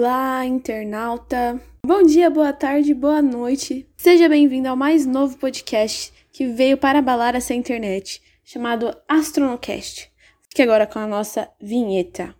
Olá, internauta! Bom dia, boa tarde, boa noite. Seja bem-vindo ao mais novo podcast que veio para abalar essa internet, chamado Astronocast. Fique agora com a nossa vinheta.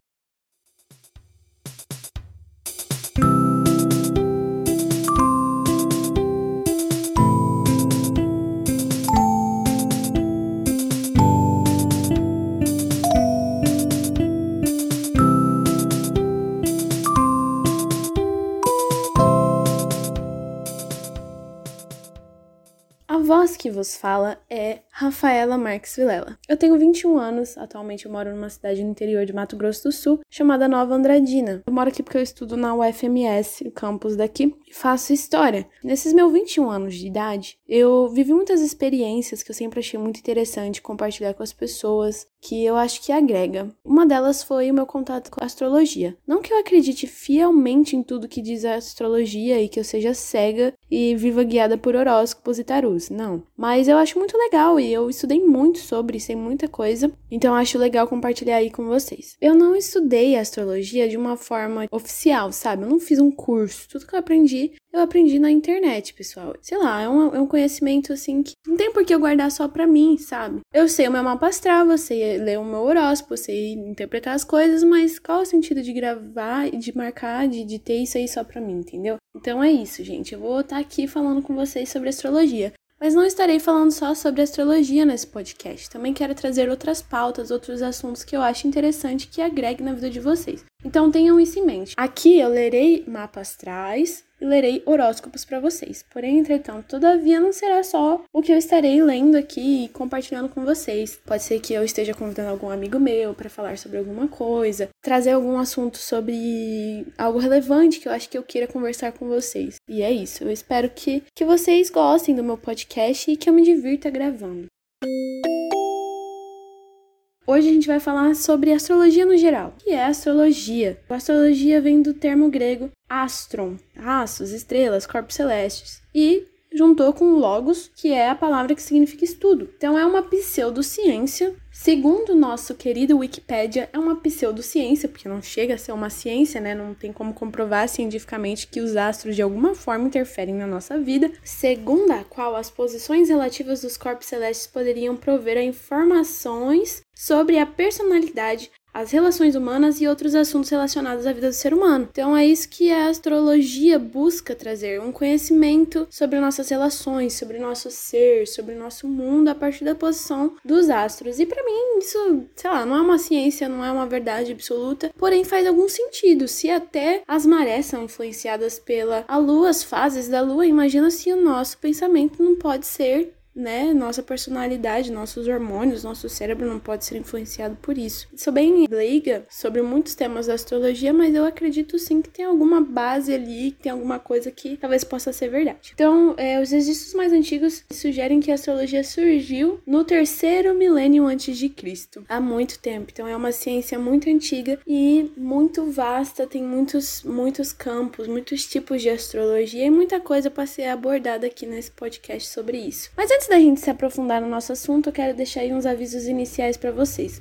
Voz que vos fala é Rafaela Marques Vilela. Eu tenho 21 anos, atualmente eu moro numa cidade no interior de Mato Grosso do Sul, chamada Nova Andradina. Eu moro aqui porque eu estudo na UFMS, o campus daqui, e faço história. Nesses meus 21 anos de idade, eu vivi muitas experiências que eu sempre achei muito interessante compartilhar com as pessoas, que eu acho que agrega. Uma delas foi o meu contato com a astrologia. Não que eu acredite fielmente em tudo que diz a astrologia e que eu seja cega e viva guiada por horóscopos e tarus, não. Mas eu acho muito legal e eu estudei muito sobre, sei muita coisa, então acho legal compartilhar aí com vocês. Eu não estudei astrologia de uma forma oficial, sabe? Eu não fiz um curso. Tudo que eu aprendi eu aprendi na internet, pessoal. Sei lá, é um, é um conhecimento assim que não tem por que eu guardar só pra mim, sabe? Eu sei o meu mapa astral, eu sei ler o meu horóscopo, eu sei interpretar as coisas, mas qual o sentido de gravar, de marcar, de, de ter isso aí só pra mim, entendeu? Então é isso, gente. Eu vou estar tá aqui falando com vocês sobre astrologia. Mas não estarei falando só sobre astrologia nesse podcast. Também quero trazer outras pautas, outros assuntos que eu acho interessante que agreguem na vida de vocês. Então tenham isso em mente. Aqui eu lerei mapas astrais, e lerei horóscopos para vocês. Porém, entretanto, todavia não será só o que eu estarei lendo aqui e compartilhando com vocês. Pode ser que eu esteja convidando algum amigo meu para falar sobre alguma coisa, trazer algum assunto sobre algo relevante que eu acho que eu queira conversar com vocês. E é isso. Eu espero que, que vocês gostem do meu podcast e que eu me divirta gravando. Hoje a gente vai falar sobre astrologia no geral. O que é astrologia? A astrologia vem do termo grego astron, astros, estrelas, corpos celestes. E juntou com logos, que é a palavra que significa estudo. Então é uma pseudociência. Segundo nosso querido Wikipedia, é uma pseudociência, porque não chega a ser uma ciência, né? Não tem como comprovar cientificamente que os astros de alguma forma interferem na nossa vida, segundo a qual as posições relativas dos corpos celestes poderiam prover informações sobre a personalidade, as relações humanas e outros assuntos relacionados à vida do ser humano. Então é isso que a astrologia busca trazer, um conhecimento sobre nossas relações, sobre nosso ser, sobre nosso mundo a partir da posição dos astros. E para mim isso, sei lá, não é uma ciência, não é uma verdade absoluta, porém faz algum sentido. Se até as marés são influenciadas pela a lua, as fases da lua, imagina se o nosso pensamento não pode ser né? Nossa personalidade, nossos hormônios, nosso cérebro não pode ser influenciado por isso. Sou bem leiga sobre muitos temas da astrologia, mas eu acredito sim que tem alguma base ali, que tem alguma coisa que talvez possa ser verdade. Então, é, os registros mais antigos sugerem que a astrologia surgiu no terceiro milênio antes de Cristo, há muito tempo. Então, é uma ciência muito antiga e muito vasta, tem muitos, muitos campos, muitos tipos de astrologia e muita coisa para ser abordada aqui nesse podcast sobre isso. Mas antes da gente se aprofundar no nosso assunto, eu quero deixar aí uns avisos iniciais para vocês.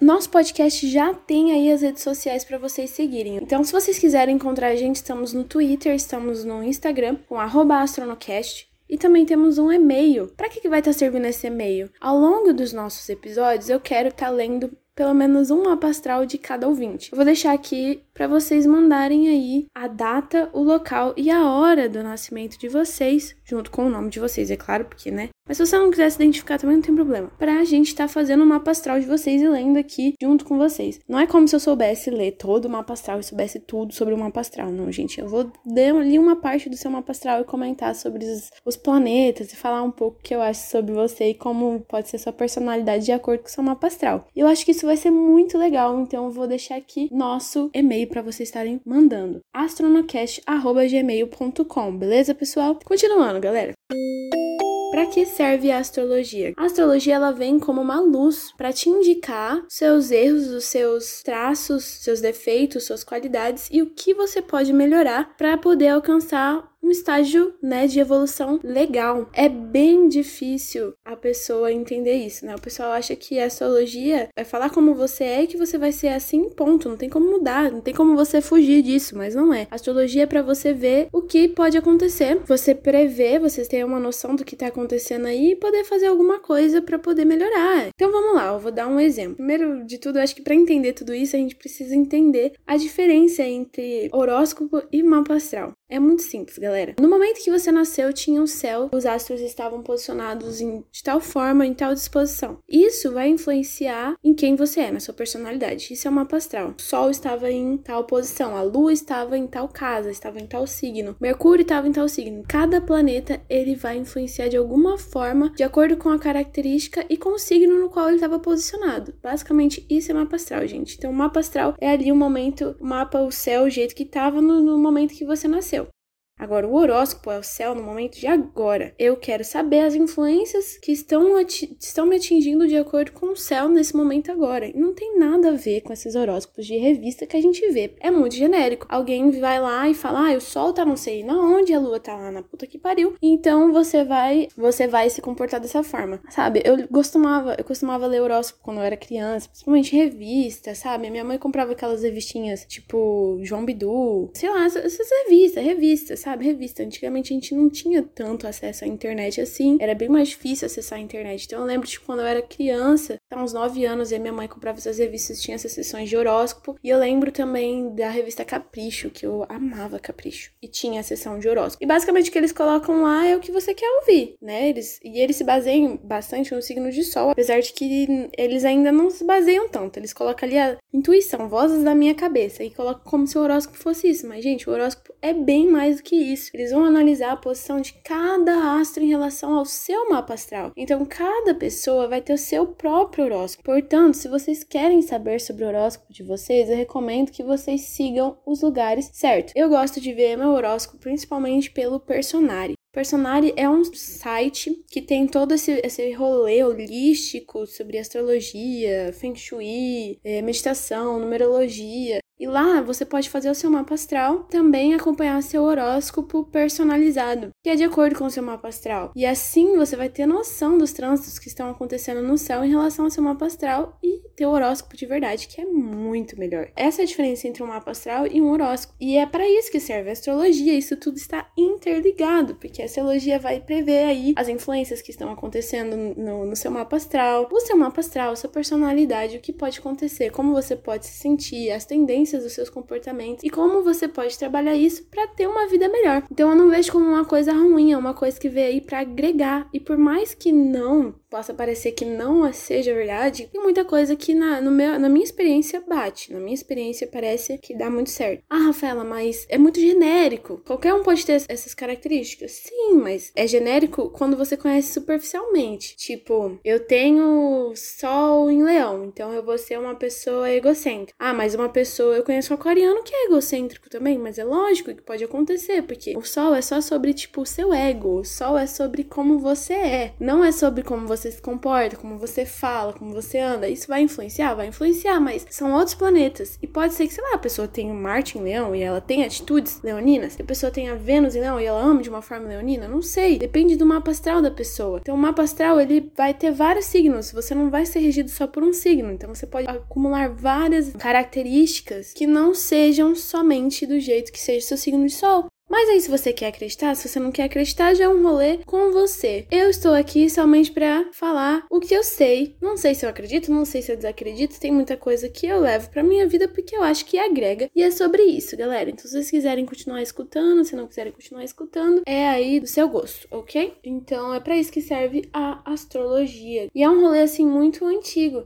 Nosso podcast já tem aí as redes sociais para vocês seguirem. Então, se vocês quiserem encontrar a gente, estamos no Twitter, estamos no Instagram com @astronocast. E também temos um e-mail. Para que, que vai estar tá servindo esse e-mail? Ao longo dos nossos episódios, eu quero estar tá lendo pelo menos um mapa astral de cada ouvinte. Eu vou deixar aqui para vocês mandarem aí a data, o local e a hora do nascimento de vocês, junto com o nome de vocês, é claro, porque, né? Mas se você não quiser se identificar também não tem problema. Pra gente estar tá fazendo o mapa astral de vocês e lendo aqui junto com vocês. Não é como se eu soubesse ler todo o mapa astral e soubesse tudo sobre o mapa astral, não, gente. Eu vou ler ali uma parte do seu mapa astral e comentar sobre os, os planetas e falar um pouco o que eu acho sobre você e como pode ser sua personalidade de acordo com o seu mapa astral. Eu acho que isso vai ser muito legal, então eu vou deixar aqui nosso e-mail para vocês estarem mandando. astronocast@gmail.com, beleza, pessoal? Continuando, galera. Para que serve a astrologia? A astrologia ela vem como uma luz para te indicar seus erros, os seus traços, seus defeitos, suas qualidades e o que você pode melhorar para poder alcançar um estágio, né, de evolução legal. É bem difícil a pessoa entender isso, né? O pessoal acha que a astrologia vai falar como você é e que você vai ser assim, ponto. Não tem como mudar, não tem como você fugir disso, mas não é. A astrologia é para você ver o que pode acontecer, você prever, você ter uma noção do que tá acontecendo aí e poder fazer alguma coisa para poder melhorar. Então vamos lá, eu vou dar um exemplo. Primeiro de tudo, eu acho que para entender tudo isso, a gente precisa entender a diferença entre horóscopo e mapa astral. É muito simples, galera. No momento que você nasceu, tinha um céu, os astros estavam posicionados em, de tal forma, em tal disposição. Isso vai influenciar em quem você é, na sua personalidade. Isso é o mapa astral. O Sol estava em tal posição, a Lua estava em tal casa, estava em tal signo, Mercúrio estava em tal signo. Cada planeta ele vai influenciar de alguma forma, de acordo com a característica e com o signo no qual ele estava posicionado. Basicamente, isso é mapa astral, gente. Então, o mapa astral é ali o momento, o mapa, o céu, o jeito que estava no, no momento que você nasceu. Agora, o horóscopo é o céu no momento de agora. Eu quero saber as influências que estão, estão me atingindo de acordo com o céu nesse momento agora. E não tem nada a ver com esses horóscopos de revista que a gente vê. É muito genérico. Alguém vai lá e fala: "Ah, o sol tá não sei na onde, a lua tá lá na puta que pariu". Então você vai, você vai se comportar dessa forma. Sabe? Eu costumava, eu costumava ler horóscopo quando eu era criança, principalmente revista, sabe? Minha mãe comprava aquelas revistinhas tipo João Bidu, sei lá, essas revistas, revistas, sabe? Sabe, revista. Antigamente a gente não tinha tanto acesso à internet assim, era bem mais difícil acessar a internet. Então eu lembro de quando eu era criança, há uns 9 anos, e minha mãe comprava essas revistas, tinha essas sessões de horóscopo. E eu lembro também da revista Capricho, que eu amava Capricho. E tinha a sessão de horóscopo. E basicamente o que eles colocam lá é o que você quer ouvir, né? Eles, e eles se baseiam bastante no signo de sol, apesar de que eles ainda não se baseiam tanto. Eles colocam ali a intuição, vozes da minha cabeça, e colocam como se o horóscopo fosse isso. Mas, gente, o horóscopo é bem mais do que isso. Eles vão analisar a posição de cada astro em relação ao seu mapa astral. Então, cada pessoa vai ter o seu próprio horóscopo. Portanto, se vocês querem saber sobre o horóscopo de vocês, eu recomendo que vocês sigam os lugares certos. Eu gosto de ver meu horóscopo principalmente pelo Personari. Personari é um site que tem todo esse, esse rolê holístico sobre astrologia, feng shui, eh, meditação, numerologia. E lá você pode fazer o seu mapa astral, também acompanhar seu horóscopo personalizado, que é de acordo com o seu mapa astral. E assim você vai ter noção dos trânsitos que estão acontecendo no céu em relação ao seu mapa astral e ter o horóscopo de verdade, que é muito melhor. Essa é a diferença entre um mapa astral e um horóscopo. E é para isso que serve a astrologia, isso tudo está interligado, porque a astrologia vai prever aí as influências que estão acontecendo no, no seu mapa astral, o seu mapa astral, sua personalidade, o que pode acontecer, como você pode se sentir, as tendências tendências dos seus comportamentos e como você pode trabalhar isso para ter uma vida melhor. Então eu não vejo como uma coisa ruim, é uma coisa que veio aí para agregar. E por mais que não possa parecer que não seja verdade, tem muita coisa que na, no meu, na minha experiência bate. Na minha experiência parece que dá muito certo. Ah, Rafaela, mas é muito genérico. Qualquer um pode ter essas características. Sim, mas é genérico quando você conhece superficialmente. Tipo, eu tenho sol em leão, então eu vou ser uma pessoa egocêntrica. Ah, mas uma pessoa, eu conheço um aquariano que é egocêntrico também, mas é lógico que pode acontecer, porque o sol é só sobre, tipo, o seu ego. O sol é sobre como você é. Não é sobre como você você se comporta, como você fala, como você anda, isso vai influenciar? Vai influenciar, mas são outros planetas. E pode ser que, sei lá, a pessoa tenha Marte em Leão e ela tenha atitudes leoninas, a pessoa tenha Vênus em Leão e ela ama de uma forma leonina, não sei. Depende do mapa astral da pessoa. Então, o mapa astral, ele vai ter vários signos, você não vai ser regido só por um signo. Então, você pode acumular várias características que não sejam somente do jeito que seja seu signo de sol. Mas aí, se você quer acreditar, se você não quer acreditar, já é um rolê com você. Eu estou aqui somente para falar o que eu sei. Não sei se eu acredito, não sei se eu desacredito. Tem muita coisa que eu levo pra minha vida porque eu acho que agrega. E é sobre isso, galera. Então, se vocês quiserem continuar escutando, se não quiserem continuar escutando, é aí do seu gosto, ok? Então, é para isso que serve a astrologia. E é um rolê assim muito antigo.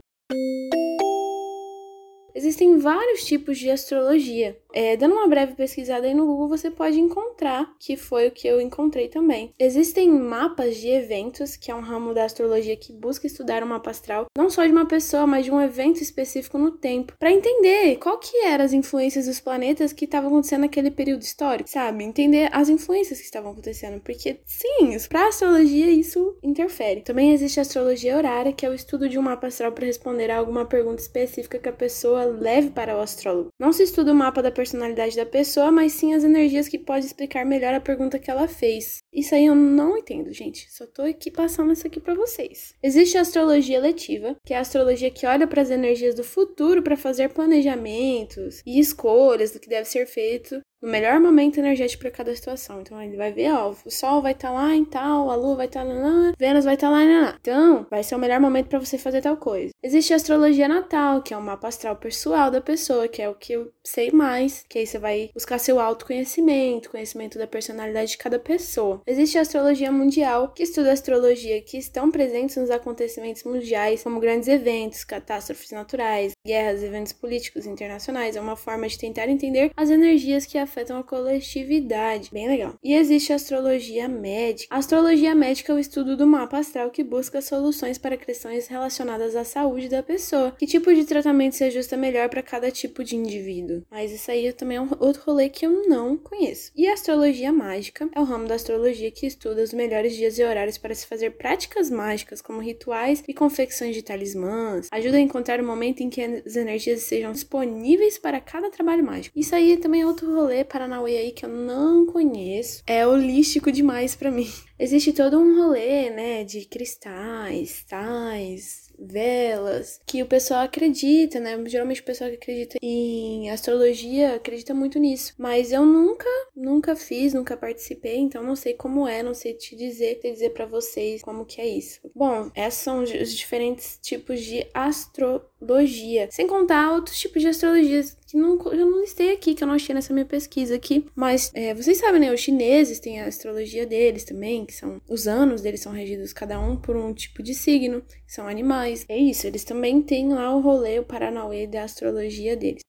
Existem vários tipos de astrologia. É, dando uma breve pesquisada aí no Google, você pode encontrar, que foi o que eu encontrei também. Existem mapas de eventos, que é um ramo da astrologia que busca estudar o mapa astral, não só de uma pessoa, mas de um evento específico no tempo, para entender qual que eram as influências dos planetas que estavam acontecendo naquele período histórico, sabe? Entender as influências que estavam acontecendo, porque sim, para astrologia isso interfere. Também existe a astrologia horária, que é o estudo de um mapa astral para responder a alguma pergunta específica que a pessoa leve para o astrólogo. Não se estuda o mapa da personalidade da pessoa, mas sim as energias que pode explicar melhor a pergunta que ela fez. Isso aí eu não entendo, gente. Só tô aqui passando isso aqui para vocês. Existe a astrologia letiva, que é a astrologia que olha para as energias do futuro para fazer planejamentos e escolhas do que deve ser feito no melhor momento energético para cada situação. Então ele vai ver, ó, o Sol vai estar tá lá em tal, a Lua vai estar tá lá, Vênus vai estar tá lá, lá. Então vai ser o melhor momento para você fazer tal coisa. Existe a astrologia natal, que é o mapa astral pessoal da pessoa, que é o que eu sei mais, que aí você vai buscar seu autoconhecimento, conhecimento da personalidade de cada pessoa. Existe a astrologia mundial, que estuda a astrologia que estão presentes nos acontecimentos mundiais, como grandes eventos, catástrofes naturais, guerras, eventos políticos internacionais. É uma forma de tentar entender as energias que afetam a coletividade. Bem legal. E existe a astrologia médica. A astrologia médica é o estudo do mapa astral que busca soluções para questões relacionadas à saúde da pessoa. Que tipo de tratamento se ajusta melhor para cada tipo de indivíduo. Mas isso aí também é um outro rolê que eu não conheço. E a astrologia mágica é o ramo da astrologia que estuda os melhores dias e horários para se fazer práticas mágicas, como rituais e confecções de talismãs. Ajuda a encontrar o momento em que as energias sejam disponíveis para cada trabalho mágico. Isso aí também é outro rolê rolê Paranauê aí que eu não conheço. É holístico demais para mim. Existe todo um rolê, né, de cristais, tais, velas, que o pessoal acredita, né? Geralmente o pessoal que acredita em astrologia acredita muito nisso. Mas eu nunca, nunca fiz, nunca participei, então não sei como é, não sei te dizer, sei dizer para vocês como que é isso. Bom, esses são os diferentes tipos de astrologia. Sem contar outros tipos de astrologias que não, eu não listei aqui, que eu não achei nessa minha pesquisa aqui. Mas é, vocês sabem, né? Os chineses têm a astrologia deles também, que são os anos deles são regidos cada um por um tipo de signo, que são animais. É isso, eles também têm lá o rolê, o Paranauê da astrologia deles.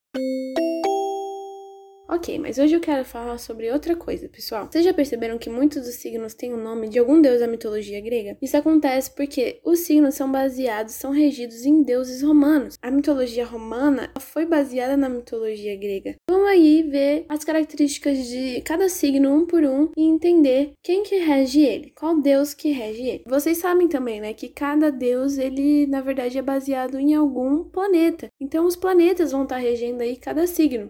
Ok, mas hoje eu quero falar sobre outra coisa, pessoal. Vocês já perceberam que muitos dos signos têm o nome de algum deus da mitologia grega? Isso acontece porque os signos são baseados, são regidos em deuses romanos. A mitologia romana foi baseada na mitologia grega. Vamos aí ver as características de cada signo um por um e entender quem que rege ele, qual deus que rege ele. Vocês sabem também, né, que cada deus ele na verdade é baseado em algum planeta. Então os planetas vão estar regendo aí cada signo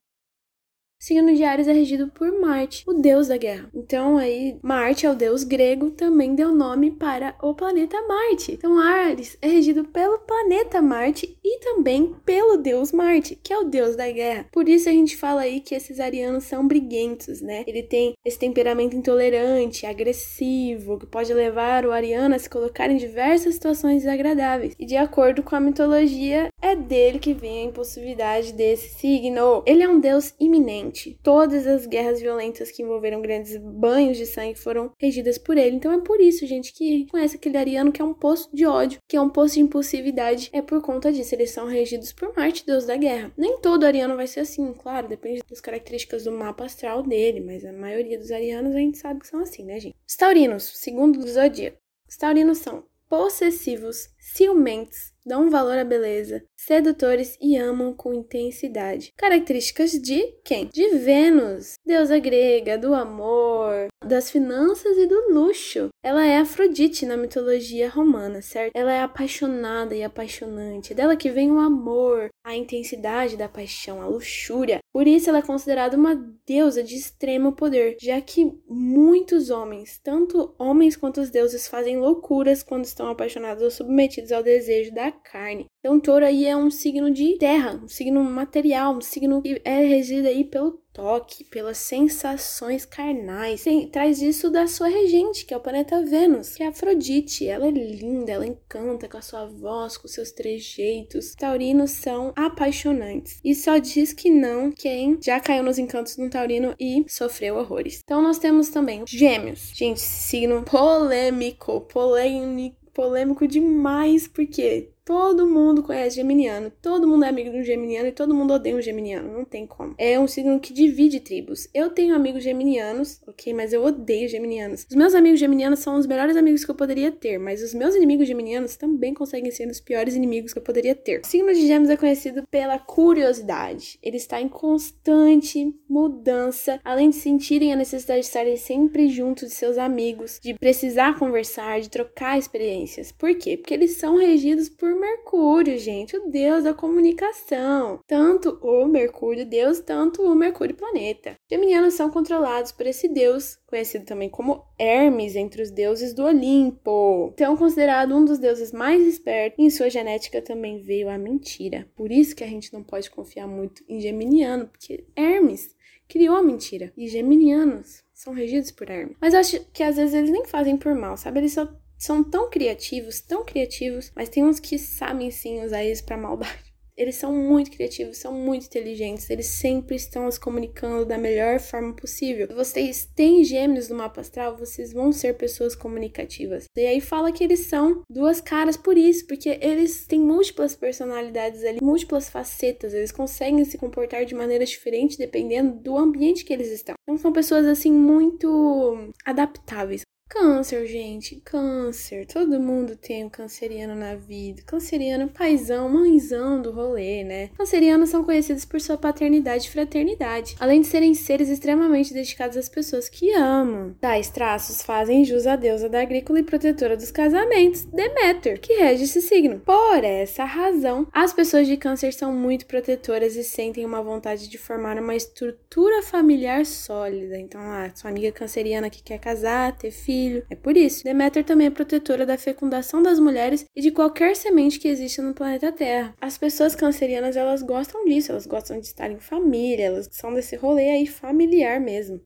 signo de Ares é regido por Marte, o deus da guerra. Então aí Marte é o deus grego, também deu nome para o planeta Marte. Então Ares é regido pelo planeta Marte e também pelo deus Marte, que é o deus da guerra. Por isso a gente fala aí que esses arianos são briguentos, né? Ele tem esse temperamento intolerante, agressivo, que pode levar o ariano a se colocar em diversas situações desagradáveis. E de acordo com a mitologia, é dele que vem a impulsividade desse signo. Ele é um deus iminente Todas as guerras violentas que envolveram grandes banhos de sangue foram regidas por ele. Então é por isso, gente, que conhece aquele ariano que é um poço de ódio, que é um poço de impulsividade. É por conta disso. Eles são regidos por Marte, deus da guerra. Nem todo ariano vai ser assim, claro, depende das características do mapa astral dele, mas a maioria dos arianos a gente sabe que são assim, né, gente? Os taurinos, segundo o zodíaco. Os taurinos são possessivos, ciumentos, dão valor à beleza, sedutores e amam com intensidade. Características de quem? De Vênus, deusa grega do amor, das finanças e do luxo. Ela é Afrodite na mitologia romana, certo? Ela é apaixonada e apaixonante. Dela que vem o amor, a intensidade da paixão, a luxúria. Por isso ela é considerada uma deusa de extremo poder, já que muitos homens, tanto homens quanto os deuses, fazem loucuras quando estão apaixonados ou submetidos ao desejo da carne. Então, touro aí é um signo de terra, um signo material, um signo que é regido aí pelo toque, pelas sensações carnais. Traz isso da sua regente, que é o planeta Vênus, que é Afrodite. Ela é linda, ela encanta com a sua voz, com seus trejeitos. Taurinos são apaixonantes. E só diz que não quem já caiu nos encantos do taurino e sofreu horrores. Então nós temos também Gêmeos. Gente, signo polêmico, polêmico, polêmico demais, porque Todo mundo conhece geminiano, todo mundo é amigo de um geminiano e todo mundo odeia um geminiano, não tem como. É um signo que divide tribos. Eu tenho amigos geminianos, ok, mas eu odeio geminianos. Os meus amigos geminianos são os melhores amigos que eu poderia ter, mas os meus inimigos geminianos também conseguem ser os piores inimigos que eu poderia ter. O signo de Gêmeos é conhecido pela curiosidade. Ele está em constante mudança, além de sentirem a necessidade de estarem sempre juntos de seus amigos, de precisar conversar, de trocar experiências. Por quê? Porque eles são regidos por Mercúrio, gente, o deus da comunicação. Tanto o Mercúrio deus, tanto o Mercúrio planeta. Geminianos são controlados por esse deus, conhecido também como Hermes entre os deuses do Olimpo. Então, considerado um dos deuses mais espertos, em sua genética também veio a mentira. Por isso que a gente não pode confiar muito em Geminiano, porque Hermes criou a mentira. E Geminianos são regidos por Hermes. Mas acho que às vezes eles nem fazem por mal, sabe? Eles só são tão criativos, tão criativos, mas tem uns que sabem sim usar isso para maldade. Eles são muito criativos, são muito inteligentes, eles sempre estão se comunicando da melhor forma possível. Se vocês têm gêmeos no mapa astral, vocês vão ser pessoas comunicativas. E aí fala que eles são duas caras por isso, porque eles têm múltiplas personalidades ali, múltiplas facetas, eles conseguem se comportar de maneiras diferentes dependendo do ambiente que eles estão. Então são pessoas assim muito adaptáveis. Câncer, gente, câncer. Todo mundo tem um canceriano na vida. Canceriano, paizão, mãezão do rolê, né? Cancerianos são conhecidos por sua paternidade e fraternidade, além de serem seres extremamente dedicados às pessoas que amam. Tais traços fazem jus à deusa da agrícola e protetora dos casamentos, Deméter, que rege esse signo. Por essa razão, as pessoas de câncer são muito protetoras e sentem uma vontade de formar uma estrutura familiar sólida. Então, ah, sua amiga canceriana que quer casar, ter filho, filho. É por isso, Deméter também é protetora da fecundação das mulheres e de qualquer semente que exista no planeta Terra. As pessoas cancerianas, elas gostam disso, elas gostam de estar em família, elas são desse rolê aí familiar mesmo.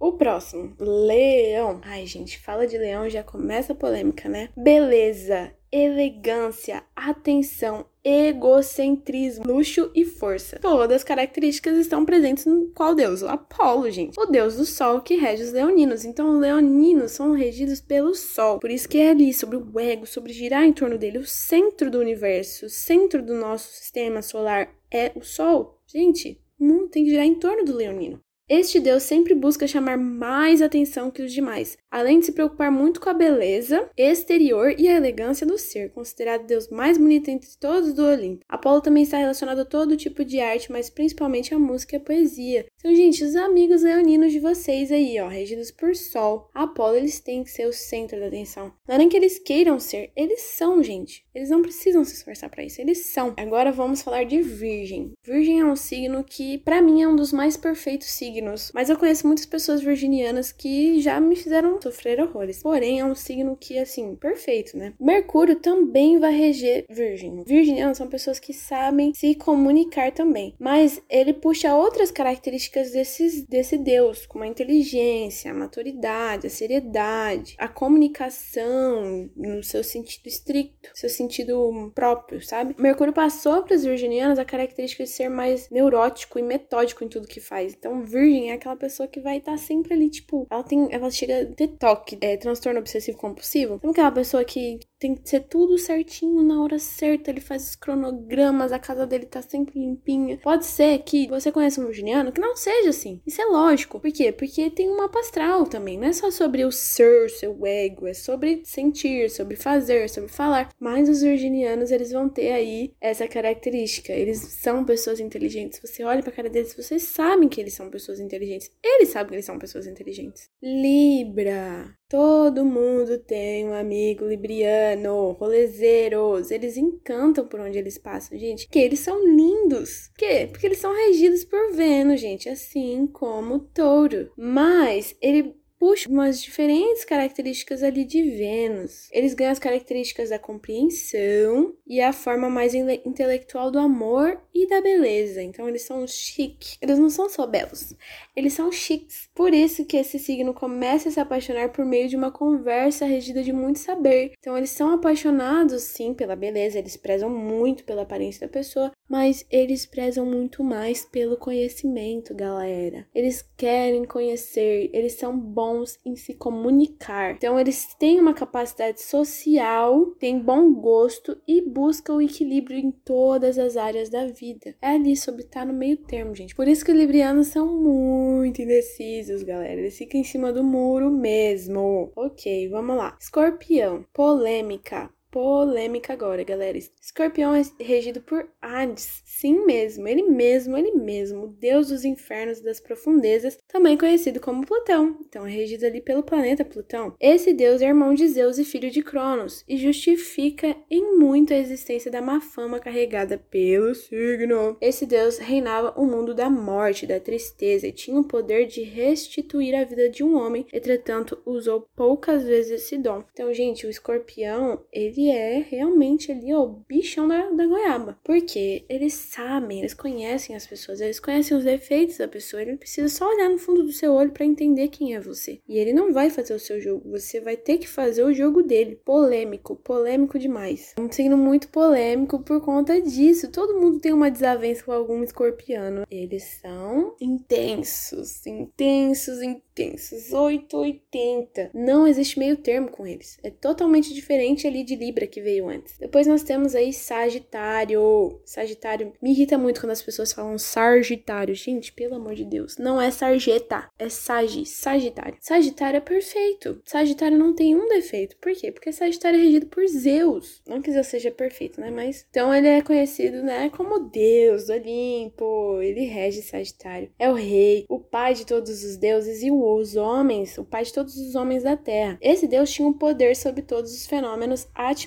O próximo, leão. Ai, gente, fala de leão já começa a polêmica, né? Beleza, elegância, atenção, egocentrismo, luxo e força. Todas as características estão presentes no qual deus? O Apolo, gente. O deus do sol que rege os leoninos. Então, os leoninos são regidos pelo sol. Por isso que é ali sobre o ego, sobre girar em torno dele, o centro do universo, o centro do nosso sistema solar é o sol. Gente, o mundo tem que girar em torno do leonino. Este Deus sempre busca chamar mais atenção que os demais, além de se preocupar muito com a beleza exterior e a elegância do ser, considerado o Deus mais bonito entre todos do Olimpo. Apolo também está relacionado a todo tipo de arte, mas principalmente a música e a poesia. Então, gente, os amigos leoninos de vocês aí, ó, regidos por Sol, Apolo, eles têm que ser o centro da atenção. Não é nem que eles queiram ser, eles são, gente. Eles não precisam se esforçar para isso, eles são. Agora vamos falar de Virgem. Virgem é um signo que, para mim, é um dos mais perfeitos signos signos, mas eu conheço muitas pessoas virginianas que já me fizeram sofrer horrores. Porém, é um signo que, assim, perfeito, né? Mercúrio também vai reger Virgem. Virginianos são pessoas que sabem se comunicar também, mas ele puxa outras características desses, desse deus, como a inteligência, a maturidade, a seriedade, a comunicação no seu sentido estricto, seu sentido próprio, sabe? Mercúrio passou para os virginianos a característica de ser mais neurótico e metódico em tudo que faz. Então, Virgem virgem é aquela pessoa que vai estar tá sempre ali, tipo, ela tem, ela chega a ter toque, é, transtorno obsessivo compulsivo. Sabe aquela pessoa que tem que ser tudo certinho na hora certa, ele faz os cronogramas, a casa dele tá sempre limpinha. Pode ser que você conheça um virginiano que não seja assim. Isso é lógico. Por quê? Porque tem uma astral também. Não é só sobre o ser, seu ego, é sobre sentir, sobre fazer, sobre falar. Mas os virginianos, eles vão ter aí essa característica. Eles são pessoas inteligentes. Você olha pra cara deles, vocês sabem que eles são pessoas inteligentes. Eles sabem que eles são pessoas inteligentes. Libra. Todo mundo tem um amigo libriano, rolezeiros. Eles encantam por onde eles passam, gente. Que eles são lindos. Por quê? Porque eles são regidos por Vênus, gente, assim como touro. Mas ele puxa umas diferentes características ali de Vênus. Eles ganham as características da compreensão e a forma mais intelectual do amor e da beleza. Então eles são chiques. Eles não são só belos, eles são chiques. Por isso que esse signo começa a se apaixonar por meio de uma conversa regida de muito saber. Então eles são apaixonados sim pela beleza, eles prezam muito pela aparência da pessoa, mas eles prezam muito mais pelo conhecimento, galera. Eles querem conhecer, eles são bons em se comunicar. Então, eles têm uma capacidade social, têm bom gosto e buscam o equilíbrio em todas as áreas da vida. É ali sobre estar no meio termo, gente. Por isso que os librianos são muito indecisos, galera. Eles ficam em cima do muro mesmo. Ok, vamos lá. Escorpião, polêmica polêmica agora, galera. Escorpião é regido por Hades, sim mesmo, ele mesmo, ele mesmo, deus dos infernos e das profundezas, também conhecido como Plutão. Então é regido ali pelo planeta Plutão. Esse deus é irmão de Zeus e filho de Cronos e justifica em muito a existência da má fama carregada pelo signo. Esse deus reinava o mundo da morte, da tristeza e tinha o poder de restituir a vida de um homem, entretanto usou poucas vezes esse dom. Então, gente, o escorpião, ele é realmente ali ó, o bichão da, da goiaba. Porque eles sabem, eles conhecem as pessoas, eles conhecem os defeitos da pessoa, ele precisa só olhar no fundo do seu olho para entender quem é você. E ele não vai fazer o seu jogo, você vai ter que fazer o jogo dele. Polêmico, polêmico demais. Um signo muito polêmico por conta disso. Todo mundo tem uma desavença com algum escorpiano. Eles são intensos, intensos, intensos. 880. Não existe meio termo com eles. É totalmente diferente ali de Libra que veio antes. Depois nós temos aí Sagitário. Sagitário me irrita muito quando as pessoas falam Sagitário. Gente, pelo amor de Deus. Não é sarjeta, é Sagi, Sagitário. Sagitário é perfeito. Sagitário não tem um defeito. Por quê? Porque Sagitário é regido por Zeus. Não que Zeus seja perfeito, né? Mas então ele é conhecido, né, como Deus do Olimpo. Ele rege Sagitário. É o rei, o pai de todos os deuses e os homens, o pai de todos os homens da Terra. Esse Deus tinha um poder sobre todos os fenômenos atmosféricos,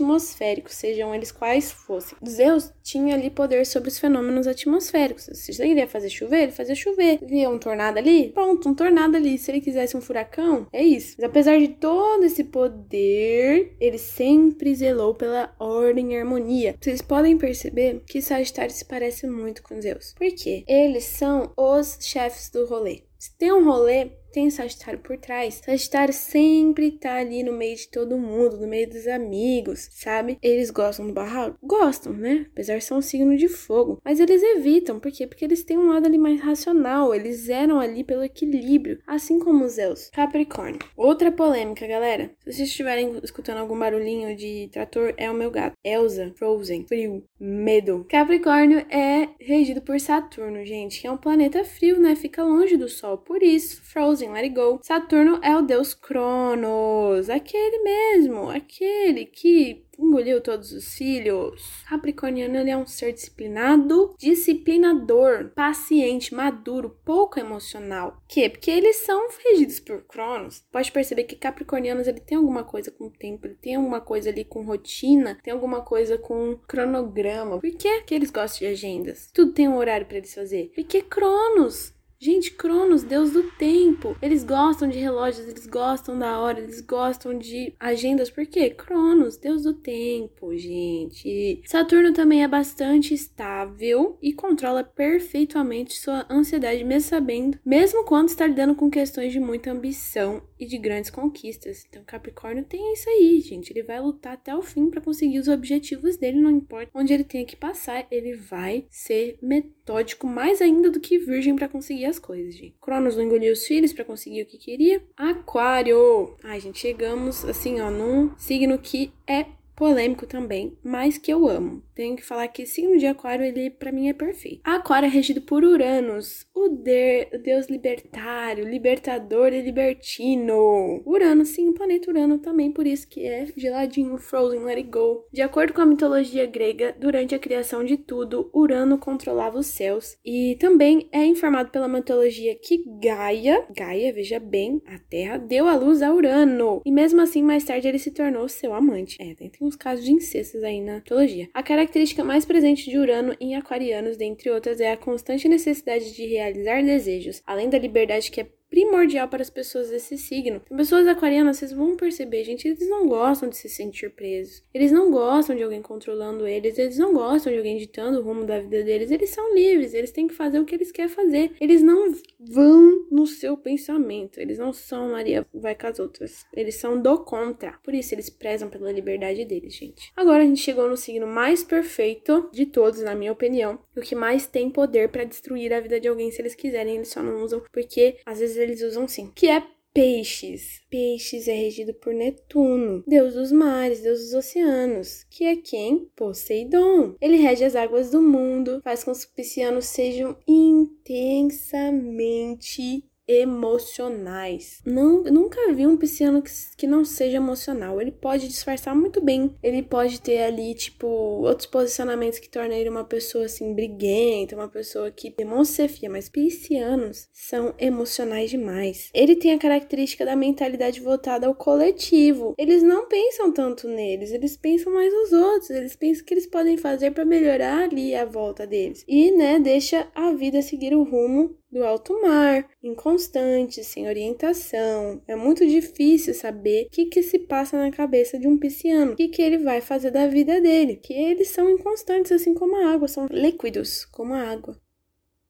sejam eles quais fossem. Zeus tinha ali poder sobre os fenômenos atmosféricos. Se ele queria fazer chover, ele fazia chover. Queria um tornado ali, pronto, um tornado ali. Se ele quisesse um furacão, é isso. Mas apesar de todo esse poder, ele sempre zelou pela ordem e harmonia. Vocês podem perceber que Sagitário se parece muito com Zeus. Por quê? Eles são os chefes do rolê. Se tem um rolê, tem Sagitário por trás. Sagitário sempre tá ali no meio de todo mundo, no meio dos amigos, sabe? Eles gostam do barraco? Gostam, né? Apesar de ser um signo de fogo. Mas eles evitam, por quê? Porque eles têm um lado ali mais racional, eles eram ali pelo equilíbrio, assim como os Zeus. Capricórnio. Outra polêmica, galera. Se vocês estiverem escutando algum barulhinho de trator, é o meu gato. Elsa, Frozen, frio, medo. Capricórnio é regido por Saturno, gente, que é um planeta frio, né? Fica longe do Sol. Por isso, Frozen Let It Go. Saturno é o deus Cronos, aquele mesmo, aquele que engoliu todos os filhos. Capricorniano ele é um ser disciplinado, disciplinador, paciente, maduro, pouco emocional. Que? Porque eles são regidos por Cronos. Pode perceber que Capricornianos ele tem alguma coisa com tempo, ele tem alguma coisa ali com rotina, tem alguma coisa com cronograma. Por que, que eles gostam de agendas? Tudo tem um horário para eles fazer. Porque Cronos Gente, Cronos, deus do tempo. Eles gostam de relógios, eles gostam da hora, eles gostam de agendas. Por quê? Cronos, deus do tempo, gente. Saturno também é bastante estável e controla perfeitamente sua ansiedade, mesmo sabendo, mesmo quando está lidando com questões de muita ambição e de grandes conquistas. Então, Capricórnio tem isso aí, gente. Ele vai lutar até o fim para conseguir os objetivos dele, não importa onde ele tenha que passar, ele vai ser metódico mais ainda do que Virgem para conseguir as coisas, gente. Cronos não engoliu os filhos para conseguir o que queria. Aquário! Ai, gente, chegamos assim, ó, num signo que é polêmico também, mas que eu amo. Tenho que falar que signo de aquário, ele para mim é perfeito. Aquário é regido por Uranus, o, de, o deus libertário, libertador e libertino. Urano, sim, o planeta Urano também, por isso que é geladinho, frozen, let it go. De acordo com a mitologia grega, durante a criação de tudo, Urano controlava os céus. E também é informado pela mitologia que Gaia, Gaia, veja bem, a Terra, deu a luz a Urano. E mesmo assim, mais tarde ele se tornou seu amante. É, tem uns casos de incestos aí na mitologia. A característica mais presente de Urano em aquarianos, dentre outras, é a constante necessidade de realizar desejos, além da liberdade que é primordial para as pessoas desse signo. Pessoas aquarianas, vocês vão perceber, gente, eles não gostam de se sentir presos. Eles não gostam de alguém controlando eles, eles não gostam de alguém ditando o rumo da vida deles. Eles são livres, eles têm que fazer o que eles querem fazer. Eles não vão no seu pensamento. Eles não são Maria vai com as outras. Eles são do contra. Por isso eles prezam pela liberdade deles, gente. Agora a gente chegou no signo mais perfeito de todos, na minha opinião, o que mais tem poder para destruir a vida de alguém se eles quiserem, eles só não usam porque às vezes eles usam sim, que é Peixes. Peixes é regido por Netuno, deus dos mares, deus dos oceanos, que é quem? Poseidon. Ele rege as águas do mundo, faz com que os piscianos sejam intensamente emocionais. Não, nunca vi um pisciano que, que não seja emocional. Ele pode disfarçar muito bem. Ele pode ter ali, tipo, outros posicionamentos que tornam ele uma pessoa assim, briguenta, uma pessoa que demonstra fia, mas piscianos são emocionais demais. Ele tem a característica da mentalidade voltada ao coletivo. Eles não pensam tanto neles, eles pensam mais nos outros. Eles pensam que eles podem fazer para melhorar ali a volta deles. E, né, deixa a vida seguir o rumo do alto mar, inconstante, sem orientação. É muito difícil saber o que, que se passa na cabeça de um pisciano, o que, que ele vai fazer da vida dele, que eles são inconstantes, assim como a água, são líquidos como a água.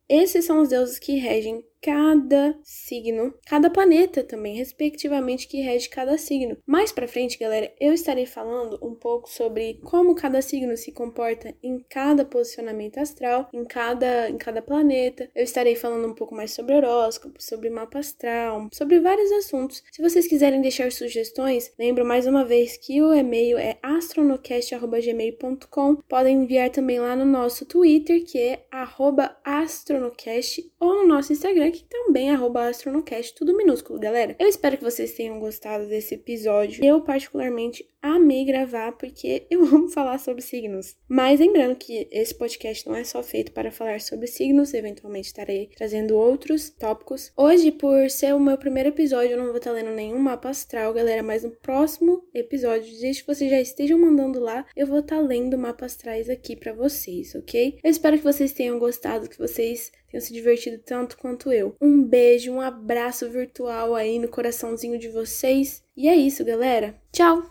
Esses são os deuses que regem cada signo, cada planeta também, respectivamente, que rege cada signo. Mais para frente, galera, eu estarei falando um pouco sobre como cada signo se comporta em cada posicionamento astral, em cada, em cada planeta. Eu estarei falando um pouco mais sobre horóscopo, sobre mapa astral, sobre vários assuntos. Se vocês quiserem deixar sugestões, lembro mais uma vez que o e-mail é astronocast.gmail.com. Podem enviar também lá no nosso Twitter, que é astronocast, ou no nosso Instagram, também é astronocast, tudo minúsculo, galera. Eu espero que vocês tenham gostado desse episódio. Eu, particularmente, amei gravar porque eu amo falar sobre signos. Mas lembrando que esse podcast não é só feito para falar sobre signos, eventualmente estarei trazendo outros tópicos. Hoje, por ser o meu primeiro episódio, eu não vou estar lendo nenhum mapa astral, galera, mas no próximo episódio, desde que vocês já estejam mandando lá, eu vou estar lendo mapas astrais aqui para vocês, ok? Eu espero que vocês tenham gostado, que vocês tenham se divertido tanto quanto eu. Um beijo, um abraço virtual aí no coraçãozinho de vocês. E é isso, galera. Tchau!